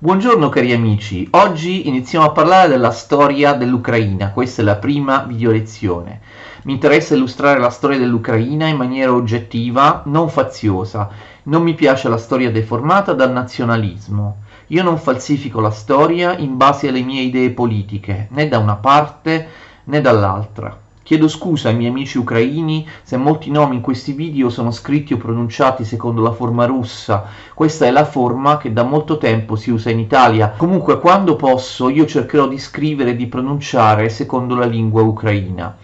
Buongiorno cari amici, oggi iniziamo a parlare della storia dell'Ucraina, questa è la prima video lezione. Mi interessa illustrare la storia dell'Ucraina in maniera oggettiva, non faziosa. Non mi piace la storia deformata dal nazionalismo. Io non falsifico la storia in base alle mie idee politiche, né da una parte né dall'altra. Chiedo scusa ai miei amici ucraini se molti nomi in questi video sono scritti o pronunciati secondo la forma russa. Questa è la forma che da molto tempo si usa in Italia. Comunque quando posso io cercherò di scrivere e di pronunciare secondo la lingua ucraina.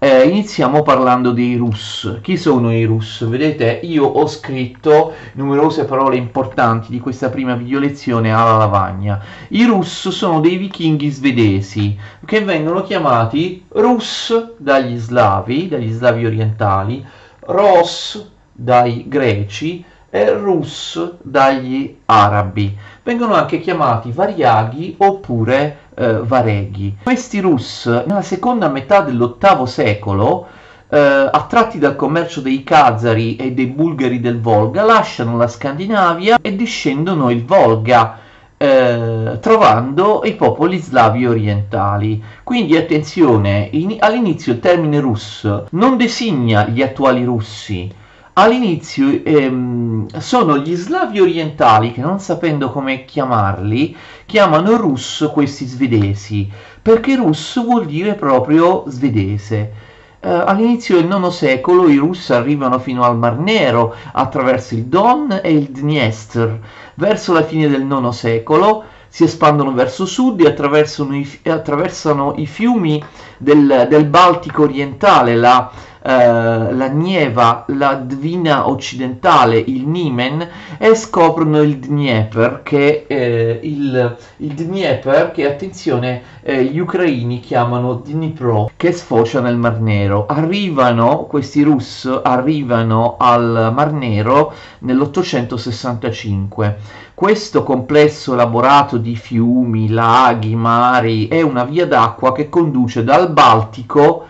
Eh, iniziamo parlando dei Rus. Chi sono i Rus? Vedete, io ho scritto numerose parole importanti di questa prima video lezione alla lavagna. I Rus sono dei vichinghi svedesi che vengono chiamati Rus dagli slavi, dagli slavi orientali, Ros dai greci e Rus dagli arabi. Vengono anche chiamati variaghi oppure eh, vareghi. Questi Rus nella seconda metà dell'VIII secolo eh, attratti dal commercio dei Khazari e dei Bulgari del Volga, lasciano la Scandinavia e discendono il Volga, eh, trovando i popoli slavi orientali. Quindi attenzione, in, all'inizio il termine russo non designa gli attuali russi, all'inizio ehm, sono gli slavi orientali che non sapendo come chiamarli chiamano russo questi svedesi perché russo vuol dire proprio svedese. Eh, all'inizio del IX secolo i russi arrivano fino al Mar Nero attraverso il Don e il Dniester. Verso la fine del IX secolo si espandono verso sud e attraversano i, attraversano i fiumi del, del Baltico orientale, la eh, la Nieva, la Dvina occidentale, il Nimen e scoprono il Dnieper che eh, il, il Dnieper che attenzione eh, gli ucraini chiamano Dnipro che sfocia nel Mar Nero. Arrivano questi russi arrivano al Mar Nero nell'865. Questo complesso elaborato di fiumi, laghi, mari è una via d'acqua che conduce dal Baltico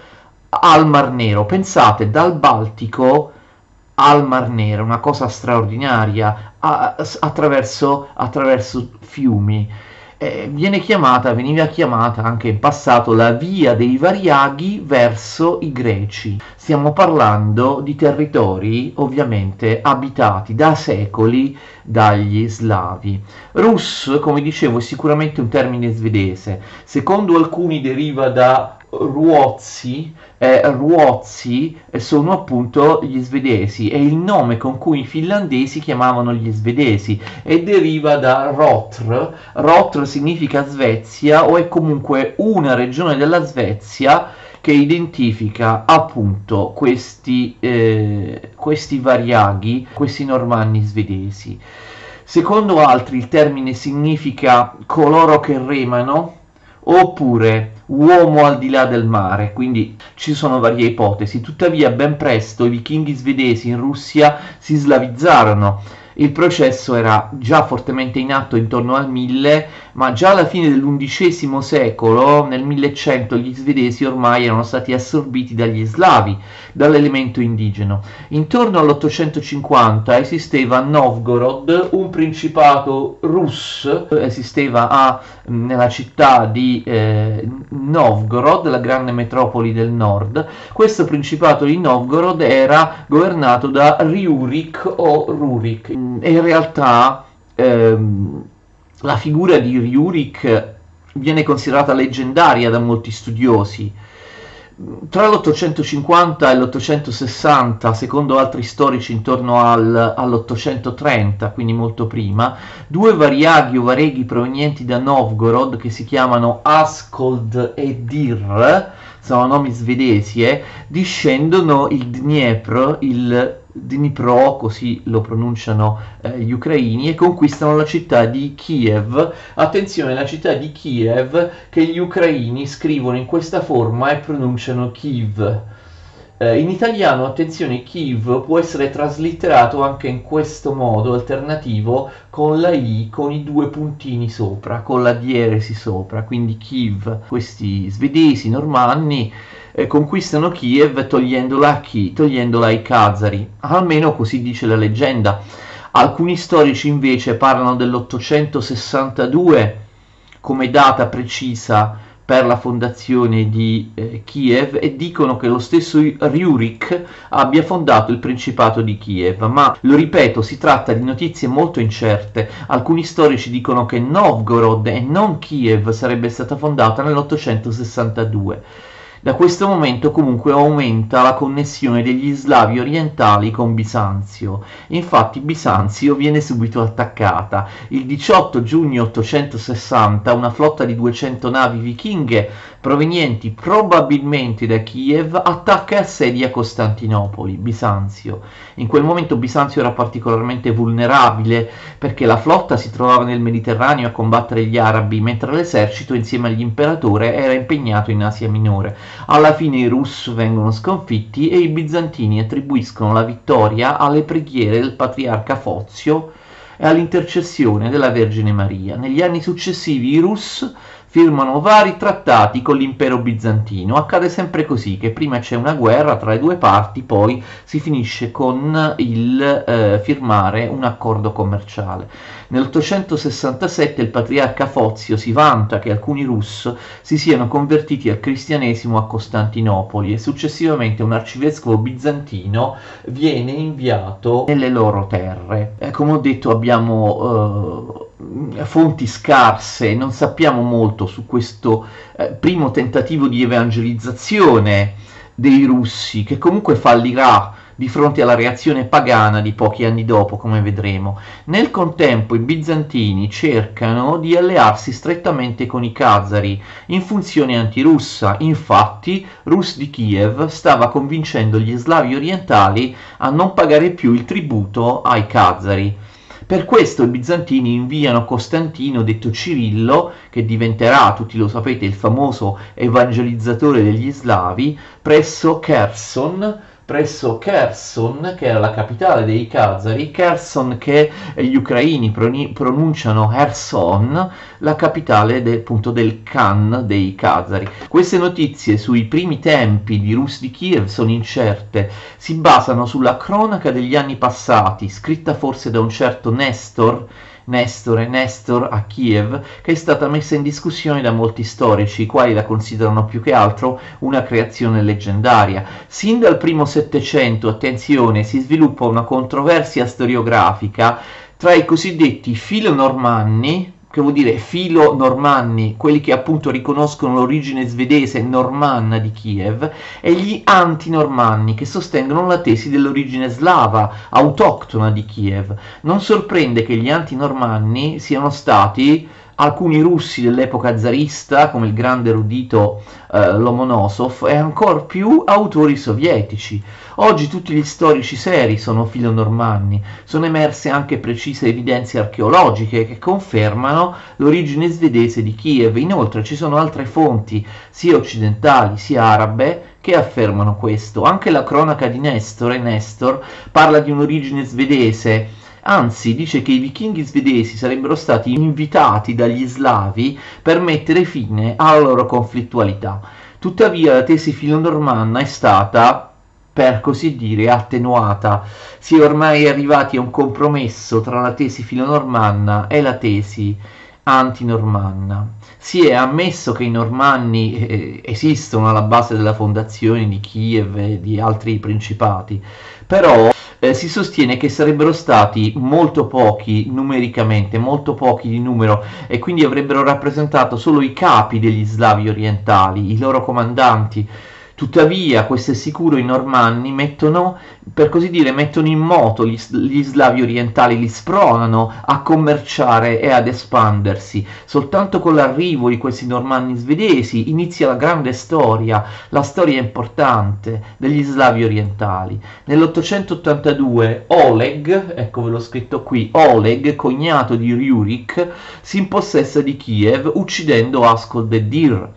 al Mar Nero. Pensate, dal Baltico al Mar Nero, una cosa straordinaria, a, attraverso, attraverso fiumi. Eh, viene chiamata, veniva chiamata anche in passato la via dei variaghi verso i greci. Stiamo parlando di territori ovviamente abitati da secoli dagli slavi. Rus, come dicevo, è sicuramente un termine svedese. Secondo alcuni deriva da Ruozzi, eh, Ruozzi sono appunto gli svedesi, è il nome con cui i finlandesi chiamavano gli svedesi e deriva da Rotr. Rotr significa Svezia o è comunque una regione della Svezia che identifica appunto questi, eh, questi variaghi, questi normanni svedesi. Secondo altri il termine significa coloro che remano oppure uomo al di là del mare, quindi ci sono varie ipotesi. Tuttavia ben presto i vichinghi svedesi in Russia si slavizzarono il processo era già fortemente in atto intorno al 1000, ma già alla fine dell'undicesimo secolo, nel 1100, gli svedesi ormai erano stati assorbiti dagli slavi, dall'elemento indigeno. Intorno all'850 esisteva a Novgorod un principato russo, esisteva a, nella città di eh, Novgorod, la grande metropoli del nord. Questo principato di Novgorod era governato da Riurik o Rurik in realtà ehm, la figura di Ryurik viene considerata leggendaria da molti studiosi. Tra l'850 e l'860, secondo altri storici intorno al, all'830, quindi molto prima, due variaghi o vareghi provenienti da Novgorod che si chiamano Askold e Dir, sono nomi svedesi, eh, discendono il Dniepr, il Dnipro, così lo pronunciano eh, gli ucraini, e conquistano la città di Kiev. Attenzione, la città di Kiev che gli ucraini scrivono in questa forma e pronunciano Kiev. Eh, in italiano, attenzione, Kiev può essere traslitterato anche in questo modo alternativo con la I, con i due puntini sopra, con la dieresi sopra, quindi Kiev. Questi svedesi, normanni, eh, conquistano Kiev togliendola, chi, togliendola ai Khazari, almeno così dice la leggenda. Alcuni storici invece parlano dell'862 come data precisa per la fondazione di eh, Kiev e dicono che lo stesso Ryurik abbia fondato il Principato di Kiev, ma lo ripeto, si tratta di notizie molto incerte. Alcuni storici dicono che Novgorod e non Kiev sarebbe stata fondata nell'862. Da questo momento comunque aumenta la connessione degli slavi orientali con Bisanzio. Infatti Bisanzio viene subito attaccata. Il 18 giugno 860 una flotta di 200 navi vichinghe provenienti probabilmente da Kiev attacca e assedia Costantinopoli, Bisanzio. In quel momento Bisanzio era particolarmente vulnerabile perché la flotta si trovava nel Mediterraneo a combattere gli arabi mentre l'esercito insieme all'imperatore era impegnato in Asia Minore. Alla fine i Rus vengono sconfitti e i bizantini attribuiscono la vittoria alle preghiere del patriarca Fozio e all'intercessione della Vergine Maria. Negli anni successivi i Rus firmano vari trattati con l'impero bizantino. Accade sempre così, che prima c'è una guerra tra le due parti, poi si finisce con il eh, firmare un accordo commerciale. Nell'867 il patriarca Fozio si vanta che alcuni Rus si siano convertiti al cristianesimo a Costantinopoli e successivamente un arcivescovo bizantino viene inviato nelle loro terre. Eh, come ho detto abbiamo... Eh, fonti scarse, non sappiamo molto su questo eh, primo tentativo di evangelizzazione dei russi, che comunque fallirà di fronte alla reazione pagana di pochi anni dopo, come vedremo. Nel contempo i bizantini cercano di allearsi strettamente con i Khazari in funzione antirussa, infatti Rus di Kiev stava convincendo gli slavi orientali a non pagare più il tributo ai Khazari. Per questo i bizantini inviano Costantino, detto Cirillo, che diventerà, tutti lo sapete, il famoso evangelizzatore degli slavi, presso Kherson, presso Kherson, che era la capitale dei Khazari, Kherson che gli ucraini pronunciano Kherson, la capitale del, appunto, del Khan dei Khazari. Queste notizie sui primi tempi di Rus di Kiev sono incerte, si basano sulla cronaca degli anni passati, scritta forse da un certo Nestor, Nestore, Nestor a Kiev, che è stata messa in discussione da molti storici, i quali la considerano più che altro una creazione leggendaria. Sin dal primo Settecento, attenzione, si sviluppa una controversia storiografica tra i cosiddetti filonormanni, che vuol dire filo normanni, quelli che appunto riconoscono l'origine svedese normanna di Kiev, e gli antinormanni che sostengono la tesi dell'origine slava, autoctona di Kiev. Non sorprende che gli antinormanni siano stati alcuni russi dell'epoca zarista, come il grande erudito eh, Lomonosov, e ancora più autori sovietici. Oggi tutti gli storici seri sono filonormanni, sono emerse anche precise evidenze archeologiche che confermano l'origine svedese di Kiev. Inoltre ci sono altre fonti, sia occidentali sia arabe, che affermano questo. Anche la cronaca di Nestore, Nestor, parla di un'origine svedese anzi dice che i vichinghi svedesi sarebbero stati invitati dagli slavi per mettere fine alla loro conflittualità. Tuttavia la tesi filonormanna è stata, per così dire, attenuata. Si è ormai arrivati a un compromesso tra la tesi filonormanna e la tesi antinormanna. Si è ammesso che i normanni eh, esistono alla base della fondazione di Kiev e di altri principati, però eh, si sostiene che sarebbero stati molto pochi numericamente, molto pochi di numero e quindi avrebbero rappresentato solo i capi degli slavi orientali, i loro comandanti Tuttavia, questo è sicuro, i normanni mettono, per così dire, mettono in moto gli, gli, slavi orientali, li spronano a commerciare e ad espandersi. Soltanto con l'arrivo di questi normanni svedesi inizia la grande storia, la storia importante degli slavi orientali. Nell'882 Oleg, ecco ve l'ho scritto qui, Oleg, cognato di Ryurik, si impossessa di Kiev uccidendo Askol Dir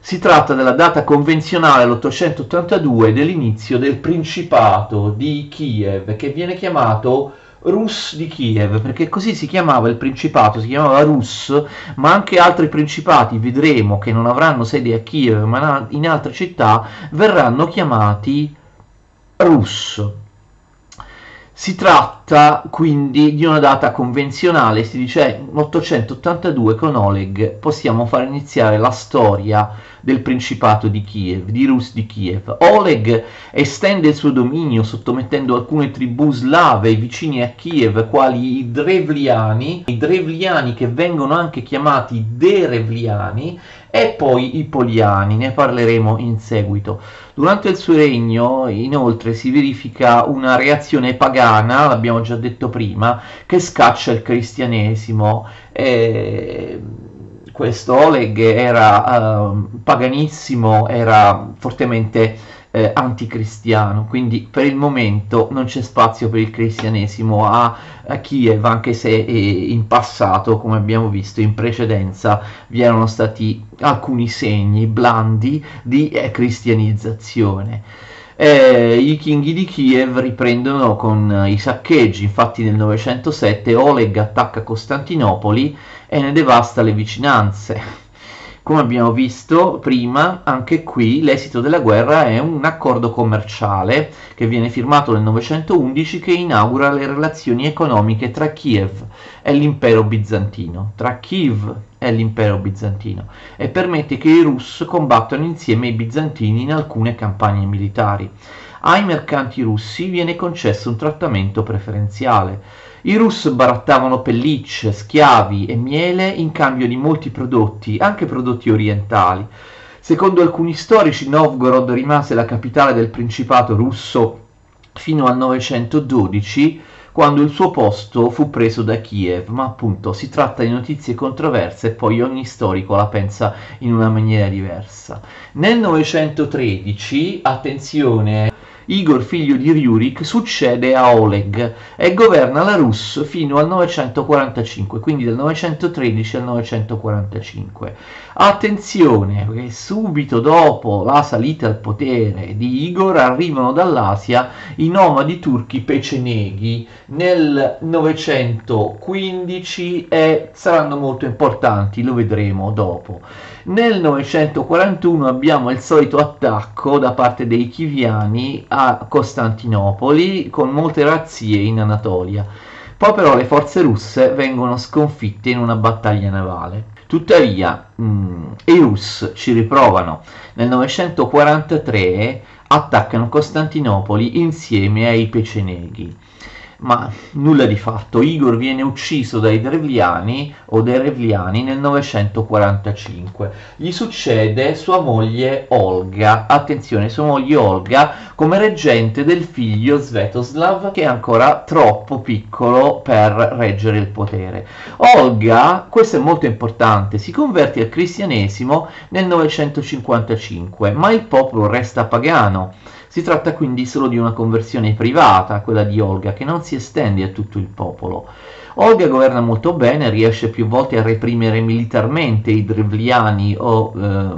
si tratta della data convenzionale l'882 dell'inizio del Principato di Kiev, che viene chiamato Rus di Kiev, perché così si chiamava il principato, si chiamava Rus, ma anche altri principati, vedremo che non avranno sede a Kiev, ma in altre città, verranno chiamati Rus. Si tratta quindi di una data convenzionale, si dice 882 con Oleg possiamo far iniziare la storia del Principato di Kiev, di Rus di Kiev. Oleg estende il suo dominio sottomettendo alcune tribù slave vicine a Kiev, quali i Drevliani, i Drevliani che vengono anche chiamati Derevliani, e poi i Poliani, ne parleremo in seguito. Durante il suo regno, inoltre, si verifica una reazione pagana, l'abbiamo già detto prima, che scaccia il cristianesimo. E questo Oleg era uh, paganissimo, era fortemente eh, anticristiano, quindi per il momento non c'è spazio per il cristianesimo a, a Kiev, anche se eh, in passato, come abbiamo visto in precedenza, vi erano stati alcuni segni blandi di eh, cristianizzazione. Eh, I vichinghi di Kiev riprendono con i saccheggi, infatti nel 907 Oleg attacca Costantinopoli e ne devasta le vicinanze come abbiamo visto prima, anche qui l'esito della guerra è un accordo commerciale che viene firmato nel 911 che inaugura le relazioni economiche tra Kiev e l'impero bizantino, tra Kiev e l'impero bizantino, e permette che i Rus combattano insieme ai bizantini in alcune campagne militari. Ai mercanti russi viene concesso un trattamento preferenziale i Rus barattavano pellicce, schiavi e miele in cambio di molti prodotti, anche prodotti orientali. Secondo alcuni storici Novgorod rimase la capitale del principato russo fino al 912 quando il suo posto fu preso da Kiev, ma appunto si tratta di notizie controverse e poi ogni storico la pensa in una maniera diversa. Nel 913, attenzione, Igor figlio di Ryurik succede a Oleg e governa la Rus fino al 945, quindi dal 913 al 945. Attenzione, perché subito dopo la salita al potere di Igor arrivano dall'Asia i nomadi turchi peceneghi nel 915 e saranno molto importanti, lo vedremo dopo. Nel 941 abbiamo il solito attacco da parte dei Chiviani a Costantinopoli con molte razzie in Anatolia. Poi però le forze russe vengono sconfitte in una battaglia navale. Tuttavia mh, mm, i Rus ci riprovano. Nel 943 attaccano Costantinopoli insieme ai Peceneghi ma nulla di fatto. Igor viene ucciso dai Drevliani o dai Revliani nel 945. Gli succede sua moglie Olga, attenzione, sua moglie Olga come reggente del figlio Svetoslav che è ancora troppo piccolo per reggere il potere. Olga, questo è molto importante, si converte al cristianesimo nel 955, ma il popolo resta pagano. Si tratta quindi solo di una conversione privata, quella di Olga, che non si estende a tutto il popolo. Olga governa molto bene, riesce più volte a reprimere militarmente i Drevliani o eh,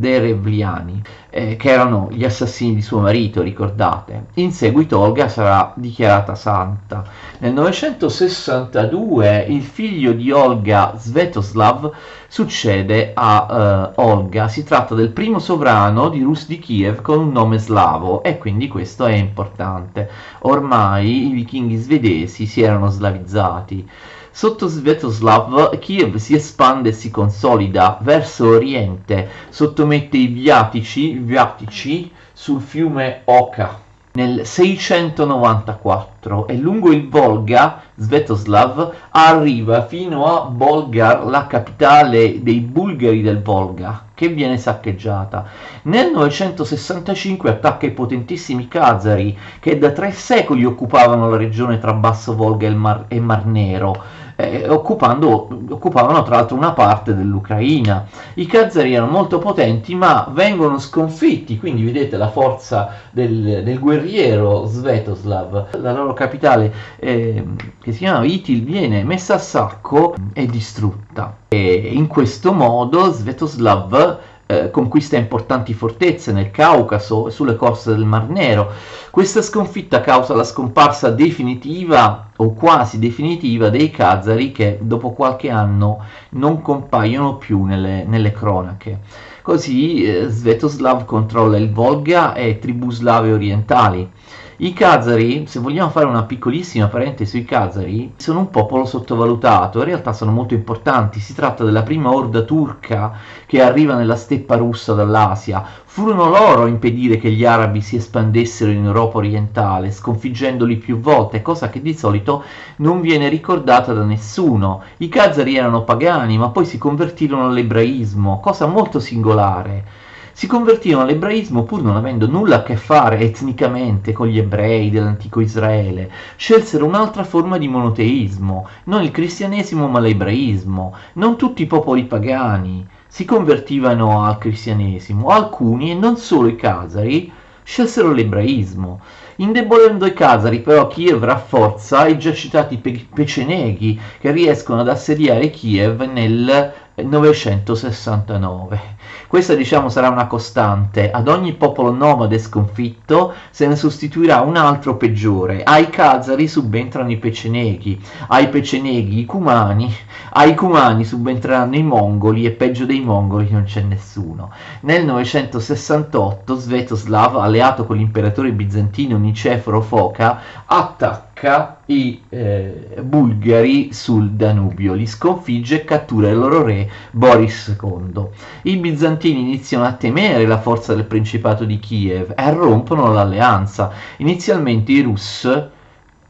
Derevliani, eh, che erano gli assassini di suo marito, ricordate. In seguito Olga sarà dichiarata santa. Nel 962 il figlio di Olga, Svetoslav, succede a uh, Olga. Si tratta del primo sovrano di Rus di Kiev con un nome slavo e quindi questo è importante. Ormai i vichinghi svedesi si erano slavizzati. Sotto Svetoslav, Kiev si espande e si consolida verso oriente, sottomette i Viatici, Viatici sul fiume Oka nel 694 e lungo il Volga Svetoslav arriva fino a Bolgar, la capitale dei bulgari del Volga, che viene saccheggiata. Nel 965 attacca i potentissimi Khazari, che da tre secoli occupavano la regione tra Basso Volga e, Mar, e Mar Nero eh, occupavano tra l'altro una parte dell'Ucraina. I Khazari erano molto potenti ma vengono sconfitti, quindi vedete la forza del, del guerriero Svetoslav, la loro capitale eh, che si chiama Itil viene messa a sacco e distrutta. E in questo modo Svetoslav eh, conquista importanti fortezze nel Caucaso e sulle coste del Mar Nero. Questa sconfitta causa la scomparsa definitiva o quasi definitiva dei Khazari che dopo qualche anno non compaiono più nelle, nelle cronache. Così eh, Svetoslav controlla il Volga e tribù slave orientali. I Khazari, se vogliamo fare una piccolissima parentesi sui Khazari, sono un popolo sottovalutato, in realtà sono molto importanti, si tratta della prima orda turca che arriva nella steppa russa dall'Asia, furono loro a impedire che gli arabi si espandessero in Europa orientale, sconfiggendoli più volte, cosa che di solito non viene ricordata da nessuno. I Khazari erano pagani, ma poi si convertirono all'ebraismo, cosa molto singolare si convertirono all'ebraismo pur non avendo nulla a che fare etnicamente con gli ebrei dell'antico Israele, scelsero un'altra forma di monoteismo, non il cristianesimo ma l'ebraismo. Non tutti i popoli pagani si convertivano al cristianesimo, alcuni, e non solo i Casari, scelsero l'ebraismo. Indebolendo i Casari, però, Kiev rafforza i già citati pe- peceneghi che riescono ad assediare Kiev nel 969. Questa diciamo sarà una costante, ad ogni popolo nomade sconfitto se ne sostituirà un altro peggiore, ai Khazari subentrano i Peceneghi, ai Peceneghi i Cumani, ai Cumani subentreranno i Mongoli e peggio dei Mongoli non c'è nessuno. Nel 968 Svetoslav, alleato con l'imperatore bizantino Niceforo Foca, attacca attacca i eh, bulgari sul Danubio, li sconfigge e cattura il loro re Boris II. I bizantini iniziano a temere la forza del principato di Kiev e rompono l'alleanza. Inizialmente i Rus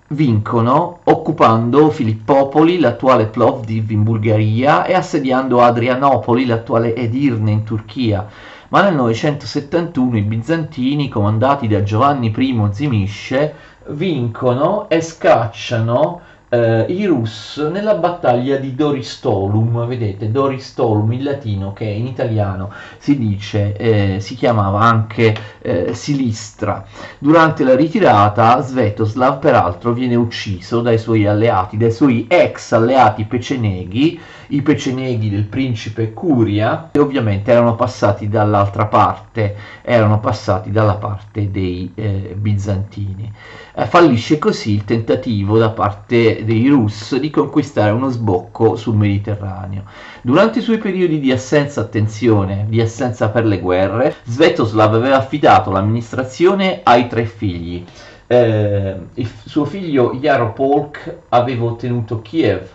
vincono occupando Filippopoli, l'attuale Plovdiv in Bulgaria, e assediando Adrianopoli, l'attuale Edirne in Turchia. Ma nel 971 i bizantini, comandati da Giovanni I Zimisce, vincono e scacciano eh, i Rus nella battaglia di Doristolum, vedete Doristolum in latino che in italiano si dice, eh, si chiamava anche eh, Silistra. Durante la ritirata Svetoslav peraltro viene ucciso dai suoi alleati, dai suoi ex alleati peceneghi, i peceneghi del principe Curia, che ovviamente erano passati dall'altra parte, erano passati dalla parte dei eh, bizantini. Eh, fallisce così il tentativo da parte dei Rus di conquistare uno sbocco sul Mediterraneo. Durante i suoi periodi di assenza, attenzione, di assenza per le guerre, Svetoslav aveva affidato l'amministrazione ai tre figli. Eh, suo figlio Yaropolk aveva ottenuto Kiev,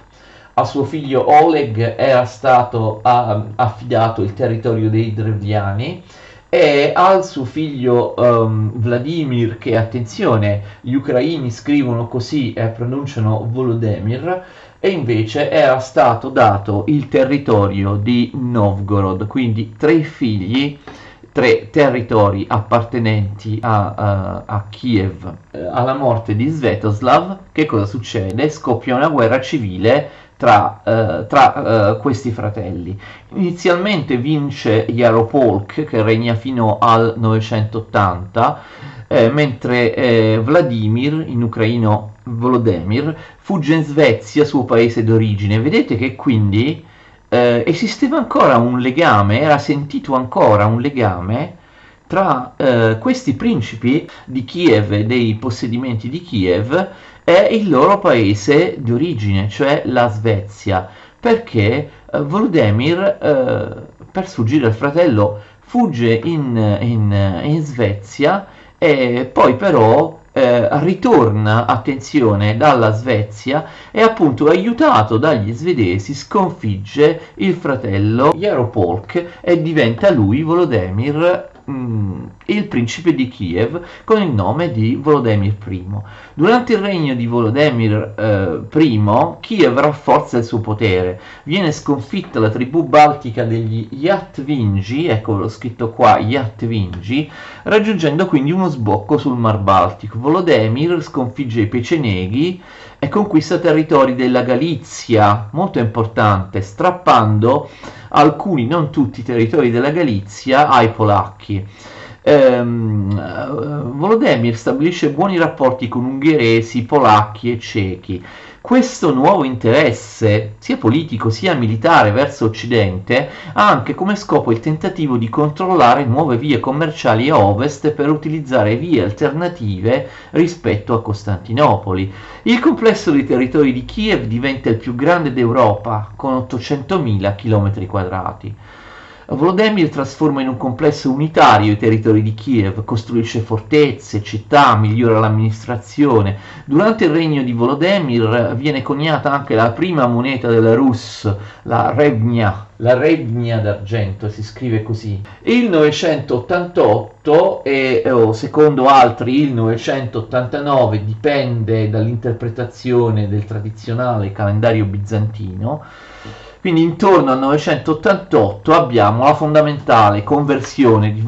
a suo figlio Oleg era stato uh, affidato il territorio dei Drevliani e al suo figlio um, Vladimir, che attenzione, gli ucraini scrivono così e pronunciano Volodemir, e invece era stato dato il territorio di Novgorod, quindi tre figli, tre territori appartenenti a, a, a Kiev. Alla morte di Svetoslav, che cosa succede? Scoppia una guerra civile tra, eh, tra eh, questi fratelli. Inizialmente vince Yaropolk che regna fino al 980, eh, mentre eh, Vladimir, in ucraino Volodemir, fugge in Svezia, suo paese d'origine. Vedete che quindi eh, esisteva ancora un legame, era sentito ancora un legame tra eh, questi principi di Kiev dei possedimenti di Kiev è il loro paese di origine, cioè la Svezia, perché eh, Volodemir, eh, per sfuggire al fratello, fugge in, in, in Svezia e poi però eh, ritorna, attenzione, dalla Svezia e appunto aiutato dagli svedesi sconfigge il fratello Yaropolk e diventa lui Volodemir Mm, il principe di Kiev con il nome di Volodemir I. Durante il regno di Volodemir eh, I, Kiev rafforza il suo potere, viene sconfitta la tribù baltica degli Yatvingi, ecco l'ho scritto qua, Yatvingi, raggiungendo quindi uno sbocco sul Mar Baltico. Volodemir sconfigge i Peceneghi e conquista territori della Galizia, molto importante, strappando alcuni, non tutti, i territori della Galizia ai polacchi. Ehm, Volodemir stabilisce buoni rapporti con ungheresi, polacchi e cechi. Questo nuovo interesse, sia politico sia militare verso Occidente, ha anche come scopo il tentativo di controllare nuove vie commerciali a ovest per utilizzare vie alternative rispetto a Costantinopoli. Il complesso dei territori di Kiev diventa il più grande d'Europa, con 800.000 km2. Volodymyr trasforma in un complesso unitario i territori di Kiev, costruisce fortezze, città, migliora l'amministrazione. Durante il regno di Volodymyr viene coniata anche la prima moneta della Rus, la Revnia, la Regnia d'argento, si scrive così. Il 988 e oh, secondo altri il 989 dipende dall'interpretazione del tradizionale calendario bizantino quindi intorno al 988 abbiamo la fondamentale conversione di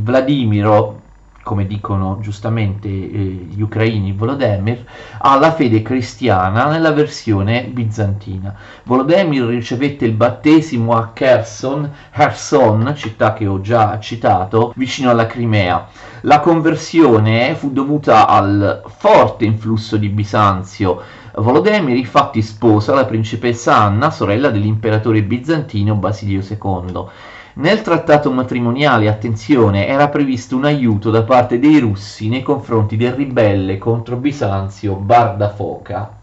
Vladimiro, come dicono giustamente eh, gli ucraini Volodemir, alla fede cristiana nella versione bizantina. Volodemir ricevette il battesimo a Kherson, Kherson, città che ho già citato, vicino alla Crimea. La conversione fu dovuta al forte influsso di Bisanzio, Volodemir infatti sposa la principessa Anna, sorella dell'imperatore bizantino Basilio II. Nel trattato matrimoniale, attenzione, era previsto un aiuto da parte dei russi nei confronti del ribelle contro Bisanzio Bardafoca,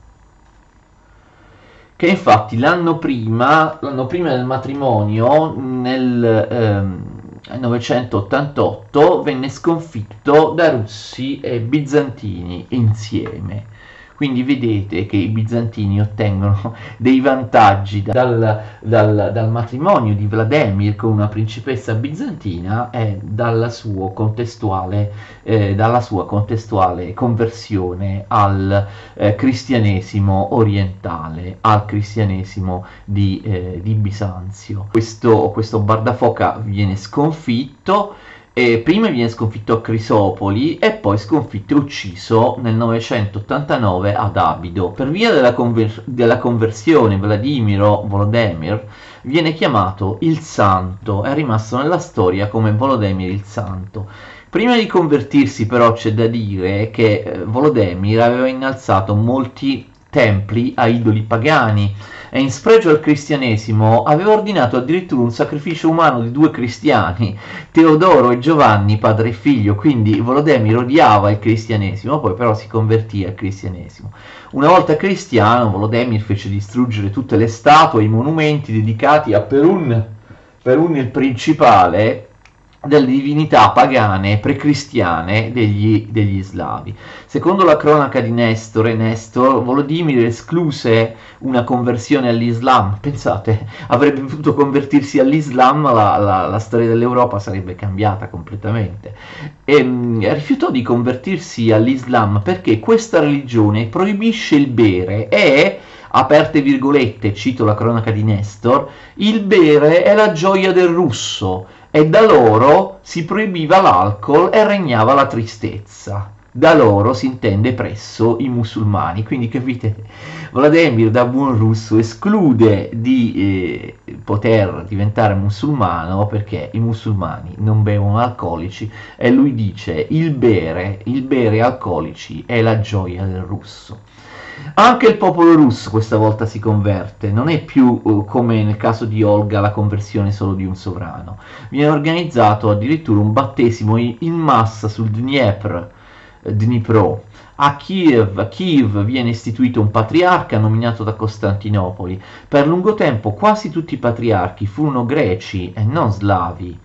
che infatti l'anno prima, l'anno prima del matrimonio, nel ehm, 988, venne sconfitto da russi e bizantini insieme. Quindi vedete che i bizantini ottengono dei vantaggi dal, dal, dal matrimonio di Vladimir con una principessa bizantina e dalla, eh, dalla sua contestuale conversione al eh, cristianesimo orientale, al cristianesimo di, eh, di Bisanzio. Questo, questo Bardafoca viene sconfitto e prima viene sconfitto a Crisopoli e poi sconfitto e ucciso nel 989 ad Abido. Per via della, conver- della conversione Vladimiro Volodemir viene chiamato il Santo, è rimasto nella storia come Volodemir il Santo. Prima di convertirsi però c'è da dire che eh, Volodemir aveva innalzato molti templi a idoli pagani e in spregio al cristianesimo aveva ordinato addirittura un sacrificio umano di due cristiani, Teodoro e Giovanni, padre e figlio, quindi Volodemir odiava il cristianesimo, poi però si convertì al cristianesimo. Una volta cristiano, Volodemir fece distruggere tutte le statue e i monumenti dedicati a Perun, Perun il principale, delle divinità pagane precristiane degli, degli slavi. Secondo la cronaca di Nestore, Nestor, Volodimir escluse una conversione all'Islam. Pensate, avrebbe potuto convertirsi all'Islam, la, la, la storia dell'Europa sarebbe cambiata completamente. E, mh, rifiutò di convertirsi all'Islam perché questa religione proibisce il bere e aperte virgolette, cito la cronaca di Nestor, il bere è la gioia del russo e da loro si proibiva l'alcol e regnava la tristezza. Da loro si intende presso i musulmani, quindi capite, Vladimir da buon russo esclude di eh, poter diventare musulmano perché i musulmani non bevono alcolici e lui dice il bere, il bere alcolici è la gioia del russo. Anche il popolo russo questa volta si converte, non è più uh, come nel caso di Olga la conversione solo di un sovrano. Viene organizzato addirittura un battesimo in massa sul Dniepr, eh, Dnipro. A Kiev, a Kiev viene istituito un patriarca nominato da Costantinopoli. Per lungo tempo quasi tutti i patriarchi furono greci e non slavi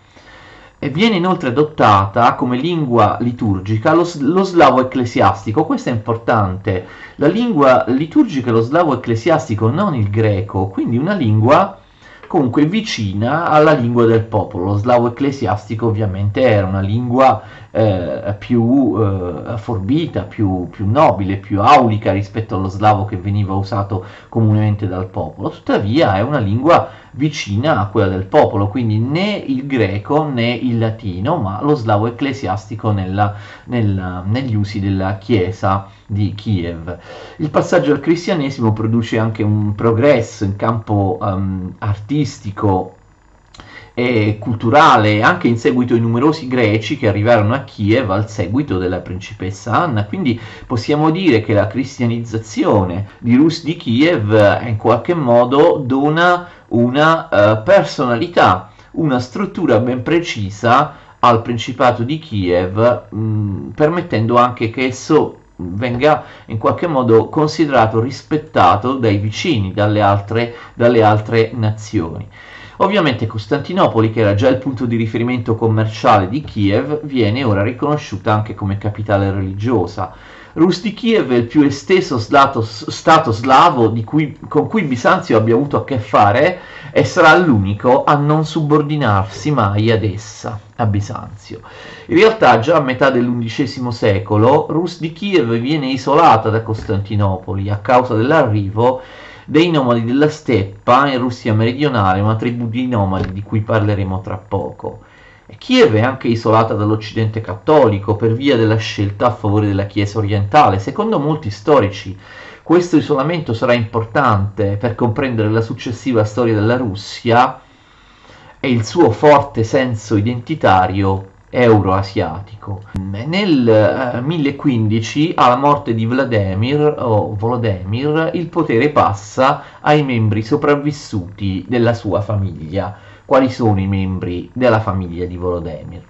e viene inoltre adottata come lingua liturgica lo, lo, slavo ecclesiastico. Questo è importante. La lingua liturgica è lo slavo ecclesiastico, non il greco, quindi una lingua comunque vicina alla lingua del popolo. Lo slavo ecclesiastico ovviamente era una lingua eh, più eh, forbita, più, più, nobile, più aulica rispetto allo slavo che veniva usato comunemente dal popolo. Tuttavia è una lingua vicina a quella del popolo, quindi né il greco né il latino, ma lo slavo ecclesiastico nella, nella, negli usi della Chiesa di Kiev. Il passaggio al cristianesimo produce anche un progresso in campo um, artistico e culturale, anche in seguito ai numerosi greci che arrivarono a Kiev al seguito della principessa Anna. Quindi possiamo dire che la cristianizzazione di Rus di Kiev in qualche modo dona una uh, personalità, una struttura ben precisa al Principato di Kiev, mh, permettendo anche che esso venga in qualche modo considerato rispettato dai vicini, dalle altre, dalle altre nazioni. Ovviamente Costantinopoli, che era già il punto di riferimento commerciale di Kiev, viene ora riconosciuta anche come capitale religiosa. Rus di Kiev è il più esteso stato, stato slavo cui, con cui Bisanzio abbia avuto a che fare e sarà l'unico a non subordinarsi mai ad essa, a Bisanzio. In realtà già a metà dell'undicesimo secolo Rus di Kiev viene isolata da Costantinopoli a causa dell'arrivo dei nomadi della steppa in Russia meridionale, una tribù di nomadi di cui parleremo tra poco. Kiev è anche isolata dall'Occidente cattolico per via della scelta a favore della Chiesa orientale. Secondo molti storici questo isolamento sarà importante per comprendere la successiva storia della Russia e il suo forte senso identitario euroasiatico. Nel uh, eh, 1015, alla morte di Vladimir o Volodemir, il potere passa ai membri sopravvissuti della sua famiglia. Quali sono i membri della famiglia di Volodemir?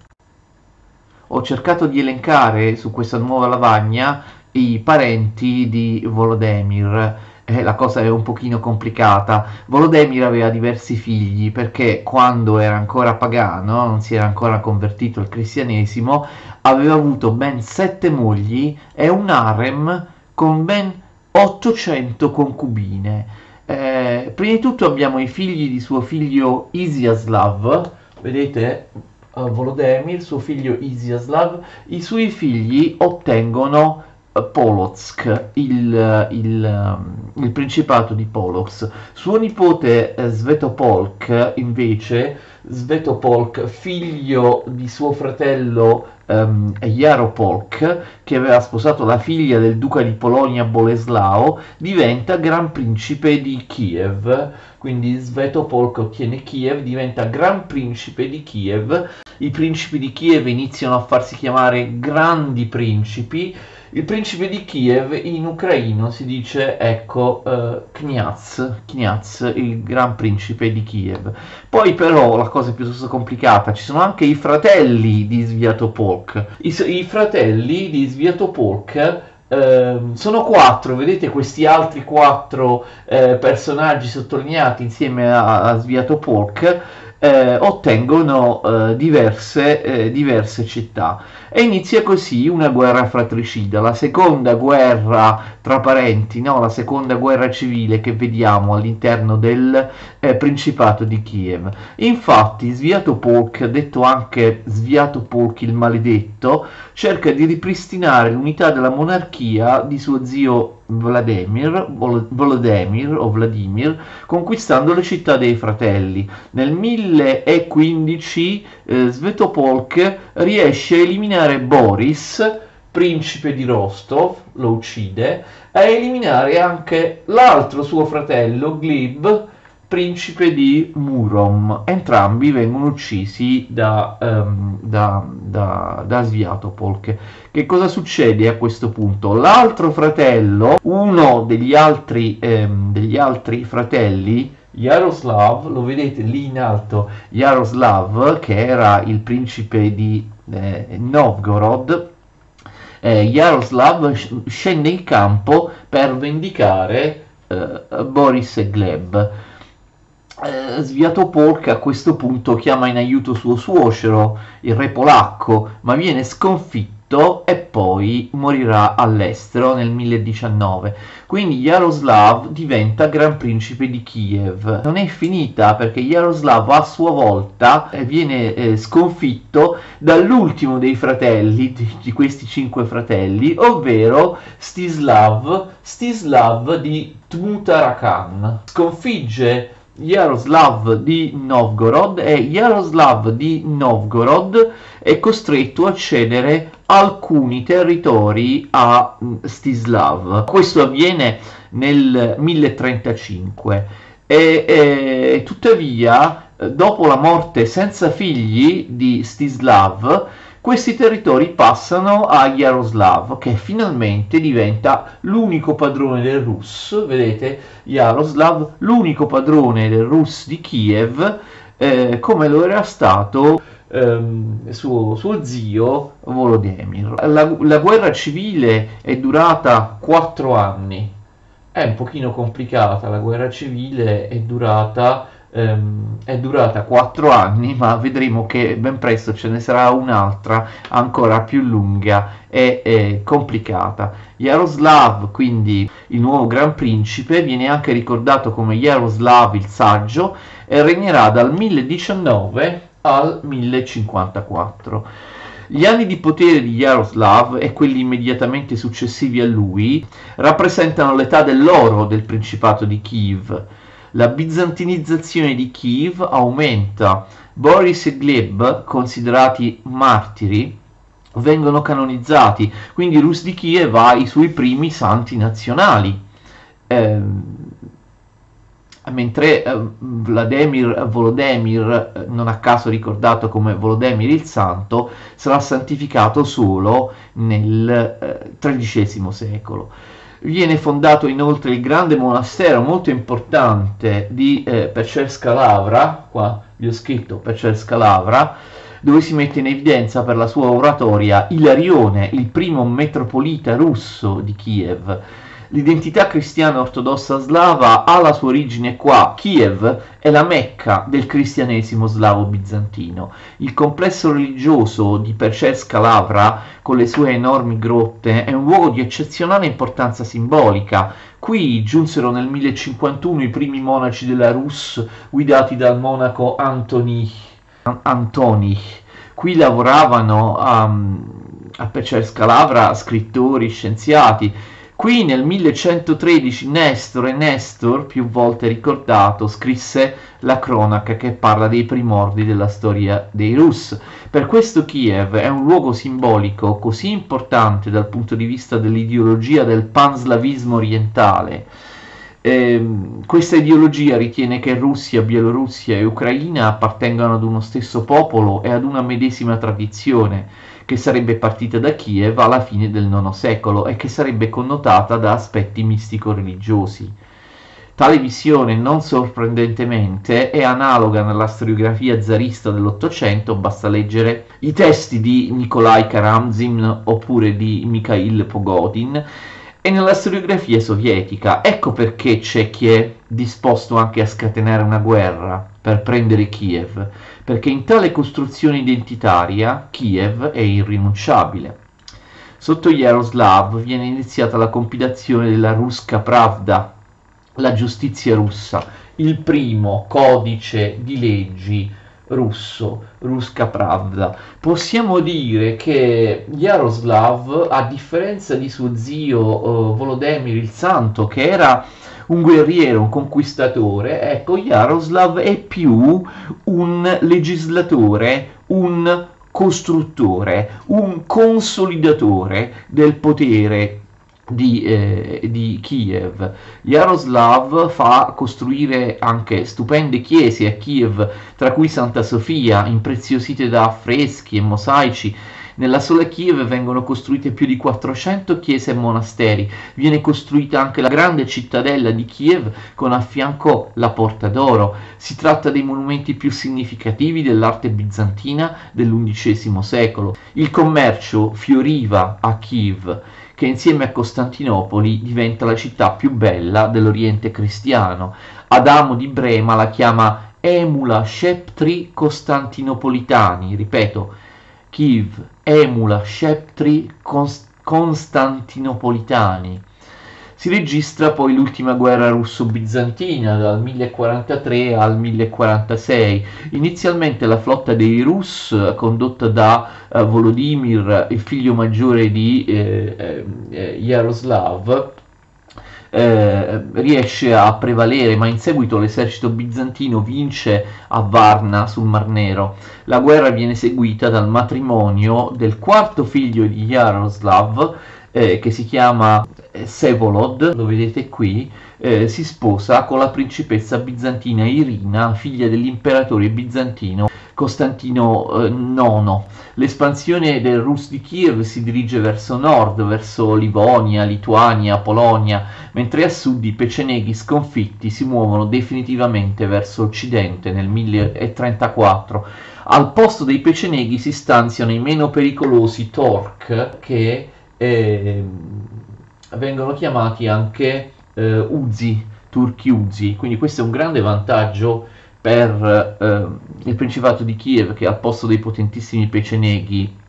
Ho cercato di elencare su questa nuova lavagna i parenti di Volodemir eh, la cosa è un pochino complicata. Volodemir aveva diversi figli perché quando era ancora pagano, non si era ancora convertito al cristianesimo, aveva avuto ben sette mogli e un harem con ben 800 concubine. Eh, prima di tutto abbiamo i figli di suo figlio Isiaslav, vedete uh, Volodemir, suo figlio Isiaslav, i suoi figli ottengono Polotsk, il, il, um, il, principato di Polotsk. Suo nipote eh, Svetopolk, invece, Svetopolk, figlio di suo fratello um, Jaropolk, che aveva sposato la figlia del duca di Polonia Boleslao, diventa gran principe di Kiev. Quindi Svetopolk ottiene Kiev, diventa gran principe di Kiev. I principi di Kiev iniziano a farsi chiamare grandi principi il principe di Kiev in ucraino si dice, ecco, uh, Kniaz, Kniaz, il gran principe di Kiev. Poi però la cosa è piuttosto complicata, ci sono anche i fratelli di Sviatopolk. I, i fratelli di Sviatopolk eh, sono quattro, vedete questi altri quattro eh, personaggi sottolineati insieme a, a Sviatopolk eh, ottengono eh, diverse, eh, diverse città e inizia così una guerra fratricida, la seconda guerra tra parenti, no? la seconda guerra civile che vediamo all'interno del eh, Principato di Kiev. Infatti Sviatopolk, detto anche Sviatopolk il maledetto, cerca di ripristinare l'unità della monarchia di suo zio Vladimir, Volodemir o Vladimir, conquistando le città dei fratelli. Nel 1015 eh, Svetopolk riesce a eliminare Boris, principe di Rostov, lo uccide, a eliminare anche l'altro suo fratello, Glib, principe di Murom. Entrambi vengono uccisi da, um, da, da, da Sviatopolk. Che cosa succede a questo punto? L'altro fratello, uno degli altri, um, degli altri fratelli, Yaroslav, lo vedete lì in alto, Yaroslav, che era il principe di eh, Novgorod, eh, Yaroslav scende in campo per vendicare eh, Boris e Gleb. Eh, Sviatopolk a questo punto chiama in aiuto suo suocero, il re polacco, ma viene sconfitto e poi morirà all'estero nel 1019. Quindi Jaroslav diventa Gran Principe di Kiev. Non è finita perché Jaroslav a sua volta eh, viene eh, sconfitto dall'ultimo dei fratelli, di, di, questi cinque fratelli, ovvero Stislav, Stislav di Tmutarakan. Sconfigge Yaroslav di Novgorod e Yaroslav di Novgorod è costretto a cedere alcuni territori a mm, Stislav. Questo avviene nel 1035 e, e tuttavia dopo la morte senza figli di Stislav questi territori passano a Yaroslav, che finalmente diventa l'unico padrone del Rus. Vedete, Yaroslav, l'unico padrone del Rus di Kiev, eh, come lo era stato ehm, suo, suo, zio Volodymyr. La, la guerra civile è durata quattro anni. È un pochino complicata, la guerra civile è durata ehm, è durata quattro anni, ma vedremo che ben presto ce ne sarà un'altra ancora più lunga e, e complicata. Jaroslav, quindi il nuovo Gran Principe, viene anche ricordato come Jaroslav il Saggio e regnerà dal 1019 al 1054. Gli anni di potere di Jaroslav e quelli immediatamente successivi a lui rappresentano l'età dell'oro del Principato di Kiev. La bizantinizzazione di Kiev aumenta. Boris e Gleb, considerati martiri, vengono canonizzati, quindi Rus di Kiev ha i suoi primi santi nazionali. Eh, mentre eh, Vladimir Volodemir, non a caso ricordato come Volodemir il Santo, sarà santificato solo nel XIII eh, secolo. Viene fondato inoltre il grande monastero molto importante di eh, Pecerska Lavra, qua vi ho scritto Pecerska Lavra, dove si mette in evidenza per la sua oratoria Ilarione, il primo metropolita russo di Kiev, L'identità cristiana ortodossa slava ha la sua origine qua. Kiev è la mecca del cristianesimo slavo bizantino. Il complesso religioso di Perceska Lavra, con le sue enormi grotte, è un luogo di eccezionale importanza simbolica. Qui giunsero nel 1051 i primi monaci della Rus, guidati dal monaco Antoni. Antoni. Qui lavoravano um, a Perceska Lavra scrittori, scienziati Qui nel 1113 Nestor e Nestor, più volte ricordato, scrisse la cronaca che parla dei primordi della storia dei Rus. Per questo Kiev è un luogo simbolico così importante dal punto di vista dell'ideologia del panslavismo orientale. Eh, questa ideologia ritiene che Russia, Bielorussia e Ucraina appartengano ad uno stesso popolo e ad una medesima tradizione che sarebbe partita da Kiev alla fine del IX secolo e che sarebbe connotata da aspetti mistico-religiosi. Tale visione, non sorprendentemente, è analoga nella storiografia zarista dell'Ottocento, basta leggere i testi di Nikolai Karamzin oppure di Mikhail Pogodin, e nella storiografia sovietica. Ecco perché c'è chi è disposto anche a scatenare una guerra per prendere Kiev, perché in tale costruzione identitaria Kiev è irrinunciabile. Sotto Yaroslav viene iniziata la compilazione della Ruska Pravda, la giustizia russa, il primo codice di leggi russo, Ruska Pravda. Possiamo dire che Yaroslav, a differenza di suo zio uh, Volodemir il Santo, che era un guerriero, un conquistatore, ecco, Jaroslav è più un legislatore, un costruttore, un consolidatore del potere di, eh, di, Kiev. Jaroslav fa costruire anche stupende chiese a Kiev, tra cui Santa Sofia, impreziosite da affreschi e mosaici nella sola Kiev vengono costruite più di 400 chiese e monasteri. Viene costruita anche la grande cittadella di Kiev con a fianco la Porta d'Oro. Si tratta dei monumenti più significativi dell'arte bizantina dell'undicesimo secolo. Il commercio fioriva a Kiev che insieme a Costantinopoli diventa la città più bella dell'Oriente cristiano. Adamo di Brema la chiama Emula Sceptri Costantinopolitani, ripeto, Kiev emula scettri costantinopolitani. Si registra poi l'ultima guerra russo-bizantina dal 1043 al 1046. Inizialmente la flotta dei Rus, condotta da uh, Volodymyr, il figlio maggiore di eh, eh, Jaroslav, eh, riesce a prevalere, ma in seguito l'esercito bizantino vince a Varna sul Mar Nero. La guerra viene seguita dal matrimonio del quarto figlio di Jaroslav, eh, che si chiama eh, Sevolod, lo vedete qui, eh, si sposa con la principessa bizantina Irina, figlia dell'imperatore bizantino Costantino eh, IX. L'espansione del Rus di Kiev si dirige verso nord, verso Livonia, Lituania, Polonia, mentre a sud i peceneghi sconfitti si muovono definitivamente verso occidente nel 1034. Al posto dei peceneghi si stanziano i meno pericolosi Tork che eh, vengono chiamati anche eh, Uzi, turchi Uzi, quindi questo è un grande vantaggio per eh, il Principato di Kiev che al posto dei potentissimi peceneghi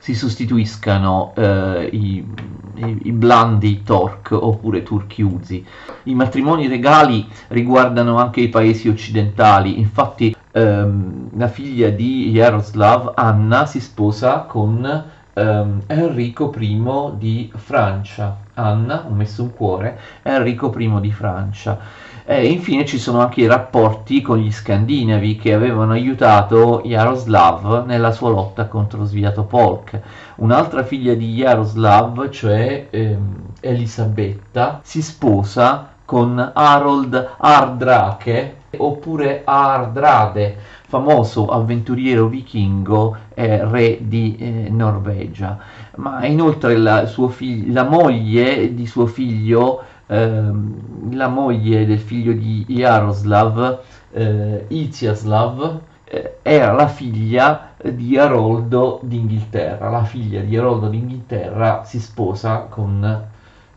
si sostituiscano eh, i, i, i, blandi Tork oppure turchi Uzi. I matrimoni regali riguardano anche i paesi occidentali, infatti ehm, la figlia di Jaroslav, Anna, si sposa con ehm, Enrico I di Francia. Anna, ho messo un cuore, Enrico I di Francia. E infine ci sono anche i rapporti con gli scandinavi che avevano aiutato Jaroslav nella sua lotta contro Sviatopolk. Un'altra figlia di Jaroslav, cioè ehm, Elisabetta, si sposa con Harold Ardrake oppure Ardrade, famoso avventuriero vichingo e re di eh, Norvegia. Ma inoltre la, fig- la moglie di suo figlio ehm, la moglie del figlio di Jaroslav, eh, Iziaslav, eh, era la figlia di Aroldo d'Inghilterra. La figlia di Aroldo d'Inghilterra si sposa con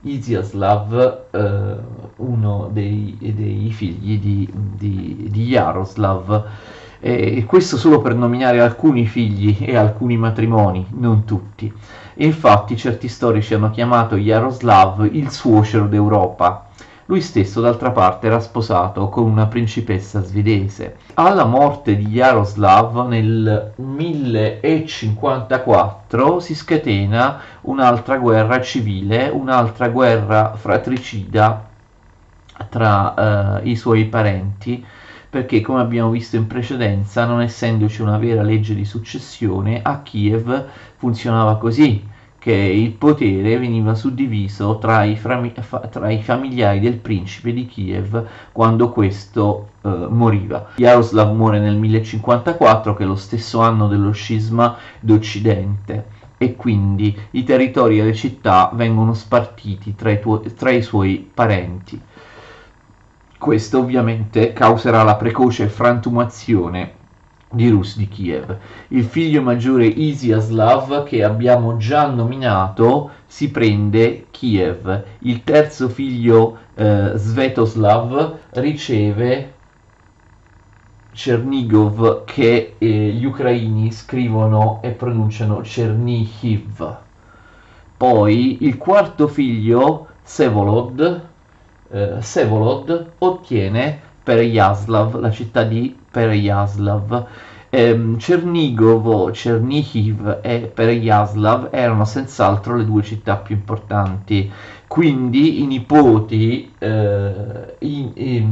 Iziaslav, eh, uno dei, dei, figli di, di, di Jaroslav. E questo solo per nominare alcuni figli e alcuni matrimoni, non tutti. E infatti certi storici hanno chiamato Jaroslav il suocero d'Europa. Lui stesso, d'altra parte, era sposato con una principessa svedese. Alla morte di Jaroslav nel 1054 si scatena un'altra guerra civile, un'altra guerra fratricida tra uh, i suoi parenti perché come abbiamo visto in precedenza, non essendoci una vera legge di successione, a Kiev funzionava così, che il potere veniva suddiviso tra i, frami- fa- tra i familiari del principe di Kiev quando questo eh, moriva. Jaroslav muore nel 1054, che è lo stesso anno dello scisma d'Occidente e quindi i territori e le città vengono spartiti tra i, tuo- tra i suoi parenti. Questo ovviamente causerà la precoce frantumazione di Rus di Kiev. Il figlio maggiore Isiaslav, che abbiamo già nominato, si prende Kiev. Il terzo figlio eh, Svetoslav riceve Chernigov, che eh, gli ucraini scrivono e pronunciano Chernihiv. Poi il quarto figlio Sevolod eh, Sevolod ottiene Perejaslav, la città di Perejaslav. Eh, Cernigovo, Chernihiv e Perejaslav erano senz'altro le due città più importanti. Quindi i nipoti, eh, i, i,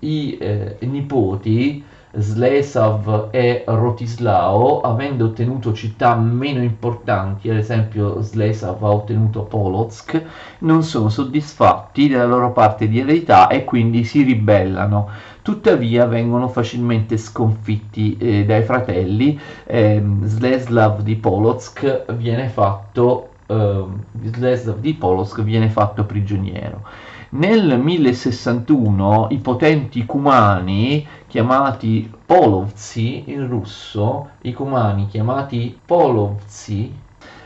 i, eh, i nipoti Slesav e Rotislao, avendo ottenuto città meno importanti, ad esempio Slesav ha ottenuto Polotsk, non sono soddisfatti della loro parte di eredità e quindi si ribellano. Tuttavia vengono facilmente sconfitti eh, dai fratelli. Eh, Sleslav di Polotsk viene fatto, eh, Sleslav di Polotsk viene fatto prigioniero. Nel 1061 i potenti cumani chiamati Polovzi in russo, i cumani chiamati Polovzi,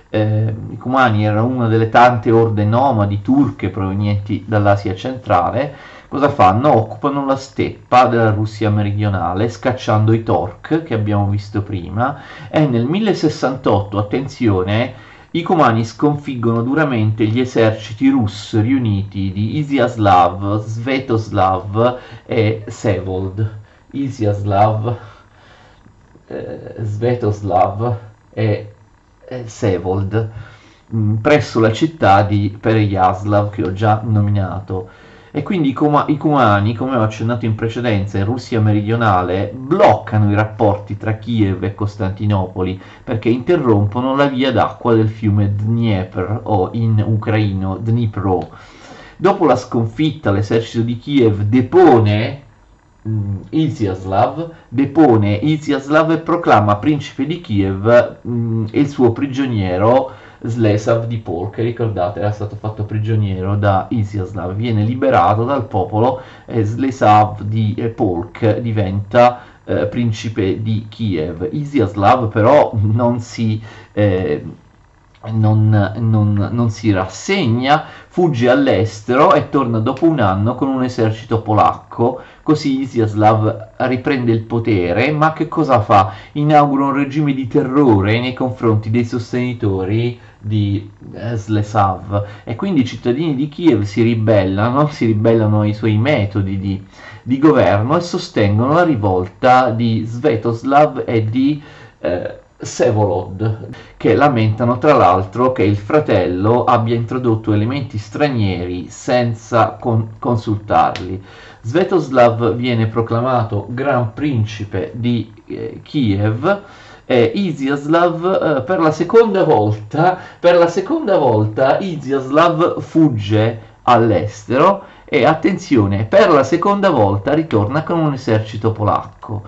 eh, i cumani erano una delle tante orde nomadi turche provenienti dall'Asia centrale, cosa fanno? Occupano la steppa della Russia meridionale, scacciando i Tork che abbiamo visto prima, e nel 1068, attenzione, i Cumani sconfiggono duramente gli eserciti russi riuniti di Isiaslav, Svetoslav e Sevold. Isiaslav, eh, Svetoslav e eh, Sevold mh, presso la città di Perejaslav che ho già nominato e quindi i, Kuma- i Cumani, come ho accennato in precedenza, in Russia meridionale bloccano i rapporti tra Kiev e Costantinopoli perché interrompono la via d'acqua del fiume Dnieper o in ucraino Dnipro. Dopo la sconfitta l'esercito di Kiev depone mm, Iziaslav, depone Iziaslav e proclama principe di Kiev mm, il suo prigioniero Slesav di Polk, ricordate era stato fatto prigioniero da Isiaslav, viene liberato dal popolo e Slesav di Polk diventa eh, principe di Kiev. Isiaslav però non si, eh, non, non, non, si rassegna, fugge all'estero e torna dopo un anno con un esercito polacco. Così Iziaslav riprende il potere, ma che cosa fa? Inaugura un regime di terrore nei confronti dei sostenitori di Slesav e quindi i cittadini di Kiev si ribellano, si ribellano ai suoi metodi di, di governo e sostengono la rivolta di Svetoslav e di eh, Sevolod, che lamentano tra l'altro che il fratello abbia introdotto elementi stranieri senza con- consultarli. Svetoslav viene proclamato Gran Principe di eh, Kiev e Iziaslav eh, per la seconda volta, per la seconda volta Iziaslav fugge all'estero e attenzione, per la seconda volta ritorna con un esercito polacco.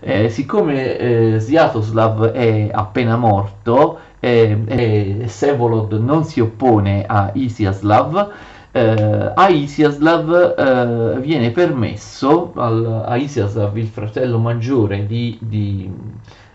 Eh, siccome eh, Sviatoslav è appena morto eh, e Sevolod non si oppone a Isiaslav, eh, a Isiaslav eh, viene permesso, al, a Isiaslav il fratello maggiore di, di,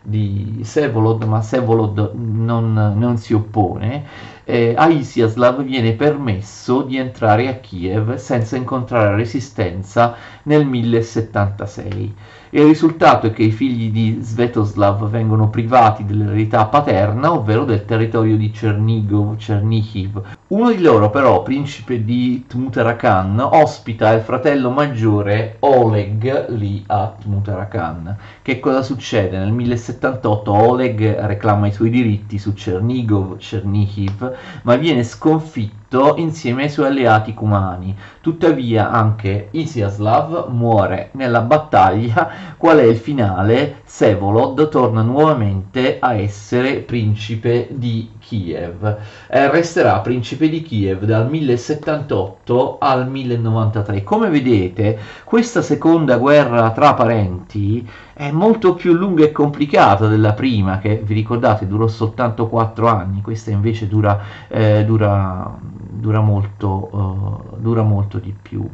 di Sevolod, ma Sevolod non, non si oppone, eh, a Isiaslav viene permesso di entrare a Kiev senza incontrare resistenza nel 1076. Il risultato è che i figli di Svetoslav vengono privati dell'eredità paterna, ovvero del territorio di Chernigov, Chernihiv. Uno di loro, però, principe di Tmutarakan, ospita il fratello maggiore Oleg lì a Tmutarakan. Che cosa succede? Nel 1078 Oleg reclama i suoi diritti su Chernigov, Chernihiv, ma viene sconfitto insieme ai suoi alleati cumani. Tuttavia anche Isiaslav muore nella battaglia. Qual è il finale? Sevolod torna nuovamente a essere principe di Kiev. Eh, resterà principe di Kiev dal 1078 al 1093. Come vedete, questa seconda guerra tra parenti è molto più lunga e complicata della prima, che vi ricordate durò soltanto 4 anni, questa invece dura, eh, dura, dura, molto, uh, dura molto di più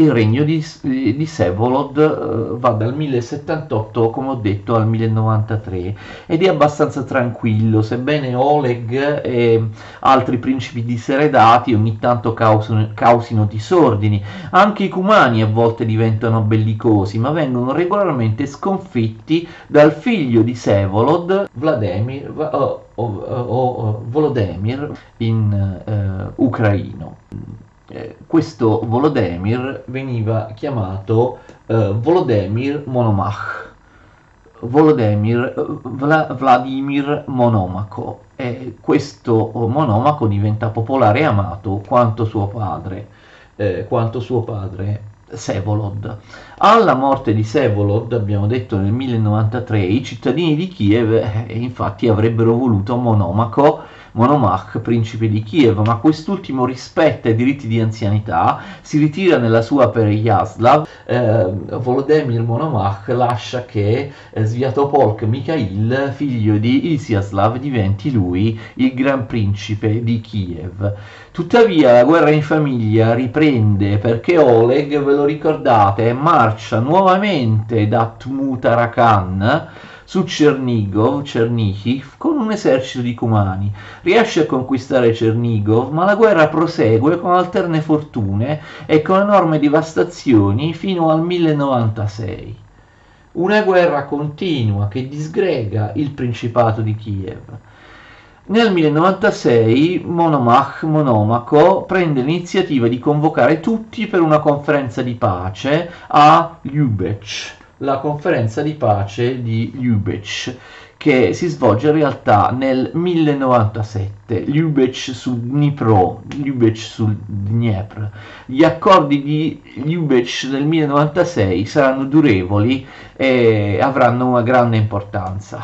il regno di, di Sevolod uh, va dal 1078, come ho detto, al 1093 ed è abbastanza tranquillo, sebbene Oleg e altri principi diseredati ogni tanto causino, causino disordini. Anche i cumani a volte diventano bellicosi, ma vengono regolarmente sconfitti dal figlio di Sevolod, Vladimir, o, o, o Volodemir in uh, ucraino eh, questo Volodemir veniva chiamato eh, Volodemir Monomach. Volodemir Vla, Vladimir Monomaco e questo Monomaco diventa popolare e amato quanto suo padre, eh, quanto suo padre Sevolod. Alla morte di Sevolod, abbiamo detto nel 1093, i cittadini di Kiev eh, infatti avrebbero voluto Monomaco Monomach, principe di Kiev, ma quest'ultimo rispetta i diritti di anzianità, si ritira nella sua Pereyaslav, eh, Volodemir Monomach lascia che eh, Sviatopolk Mikhail, figlio di Isiaslav, diventi lui il gran principe di Kiev. Tuttavia la guerra in famiglia riprende perché Oleg, ve lo ricordate, marcia nuovamente da Tmutarakan su Chernigov, Chernihiv, con un esercito di cumani. Riesce a conquistare Chernigov, ma la guerra prosegue con alterne fortune e con enormi devastazioni fino al 1096. Una guerra continua che disgrega il Principato di Kiev. Nel 1096 Monomach Monomaco prende l'iniziativa di convocare tutti per una conferenza di pace a Ljubech la conferenza di pace di Ljubech che si svolge in realtà nel 1097, Ljubech sul Dnipro, Ljubech sul Dniepr. Gli accordi di Ljubech del 1096 saranno durevoli e avranno una grande importanza.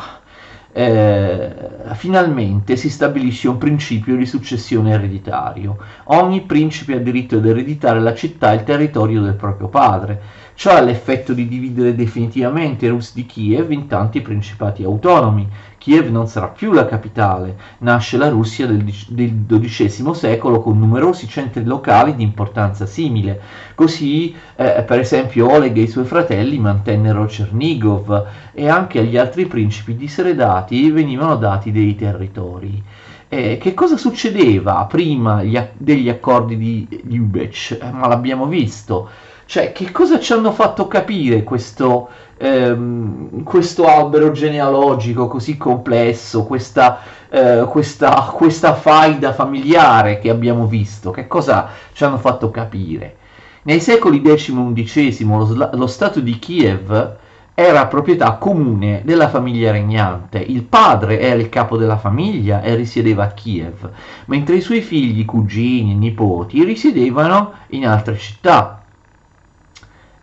Eh, finalmente si stabilisce un principio di successione ereditario. Ogni principe ha diritto ad ereditare la città e il territorio del proprio padre Ciò ha l'effetto di dividere definitivamente Rus di Kiev in tanti principati autonomi. Kiev non sarà più la capitale, nasce la Russia del, XII secolo con numerosi centri locali di importanza simile. Così, eh, per esempio, Oleg e i suoi fratelli mantennero Chernigov e anche agli altri principi diseredati venivano dati dei territori. Eh, che cosa succedeva prima gli, degli accordi di Lubech? Eh, ma l'abbiamo visto cioè, che cosa ci hanno fatto capire questo, ehm, questo albero genealogico così complesso, questa, eh, questa, questa faida familiare che abbiamo visto? Che cosa ci hanno fatto capire? Nei secoli X e XI lo, lo Stato di Kiev era proprietà comune della famiglia regnante. Il padre era il capo della famiglia e risiedeva a Kiev, mentre i suoi figli, cugini e nipoti risiedevano in altre città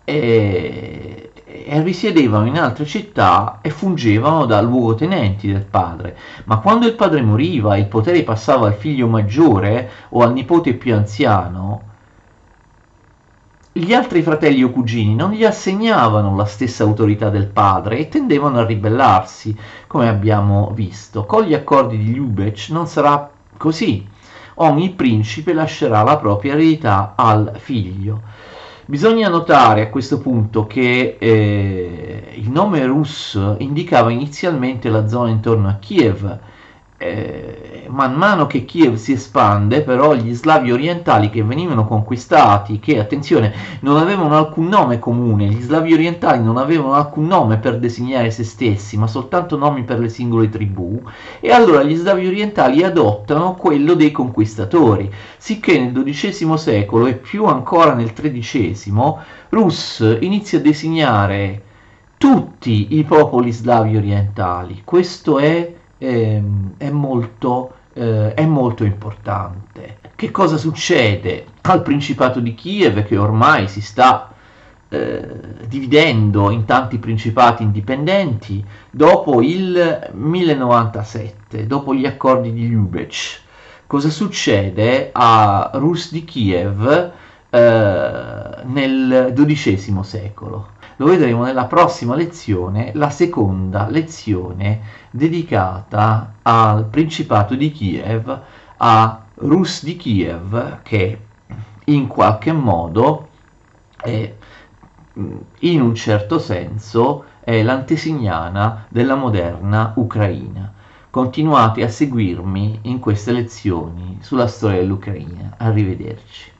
e, e risiedevano in altre città e fungevano da luogotenenti del padre. Ma quando il padre moriva e il potere passava al figlio maggiore o al nipote più anziano, gli altri fratelli o cugini non gli assegnavano la stessa autorità del padre e tendevano a ribellarsi, come abbiamo visto. Con gli accordi di Lubech non sarà così. Ogni principe lascerà la propria eredità al figlio. Bisogna notare a questo punto che eh, il nome Rus indicava inizialmente la zona intorno a Kiev, eh, man mano che Kiev si espande, però gli slavi orientali che venivano conquistati, che attenzione, non avevano alcun nome comune, gli slavi orientali non avevano alcun nome per designare se stessi, ma soltanto nomi per le singole tribù, e allora gli slavi orientali adottano quello dei conquistatori, sicché nel XII secolo e più ancora nel XIII, Rus inizia a designare tutti i popoli slavi orientali. Questo è eh, è, molto, eh, è molto importante. Che cosa succede al Principato di Kiev che ormai si sta eh, dividendo in tanti principati indipendenti dopo il 1097, dopo gli accordi di Lubech? Cosa succede a Rus di Kiev eh, nel XII secolo? Lo vedremo nella prossima lezione, la seconda lezione dedicata al Principato di Kiev, a Rus di Kiev, che in qualche modo è, in un certo senso è l'antesignana della moderna Ucraina. Continuate a seguirmi in queste lezioni sulla storia dell'Ucraina. Arrivederci.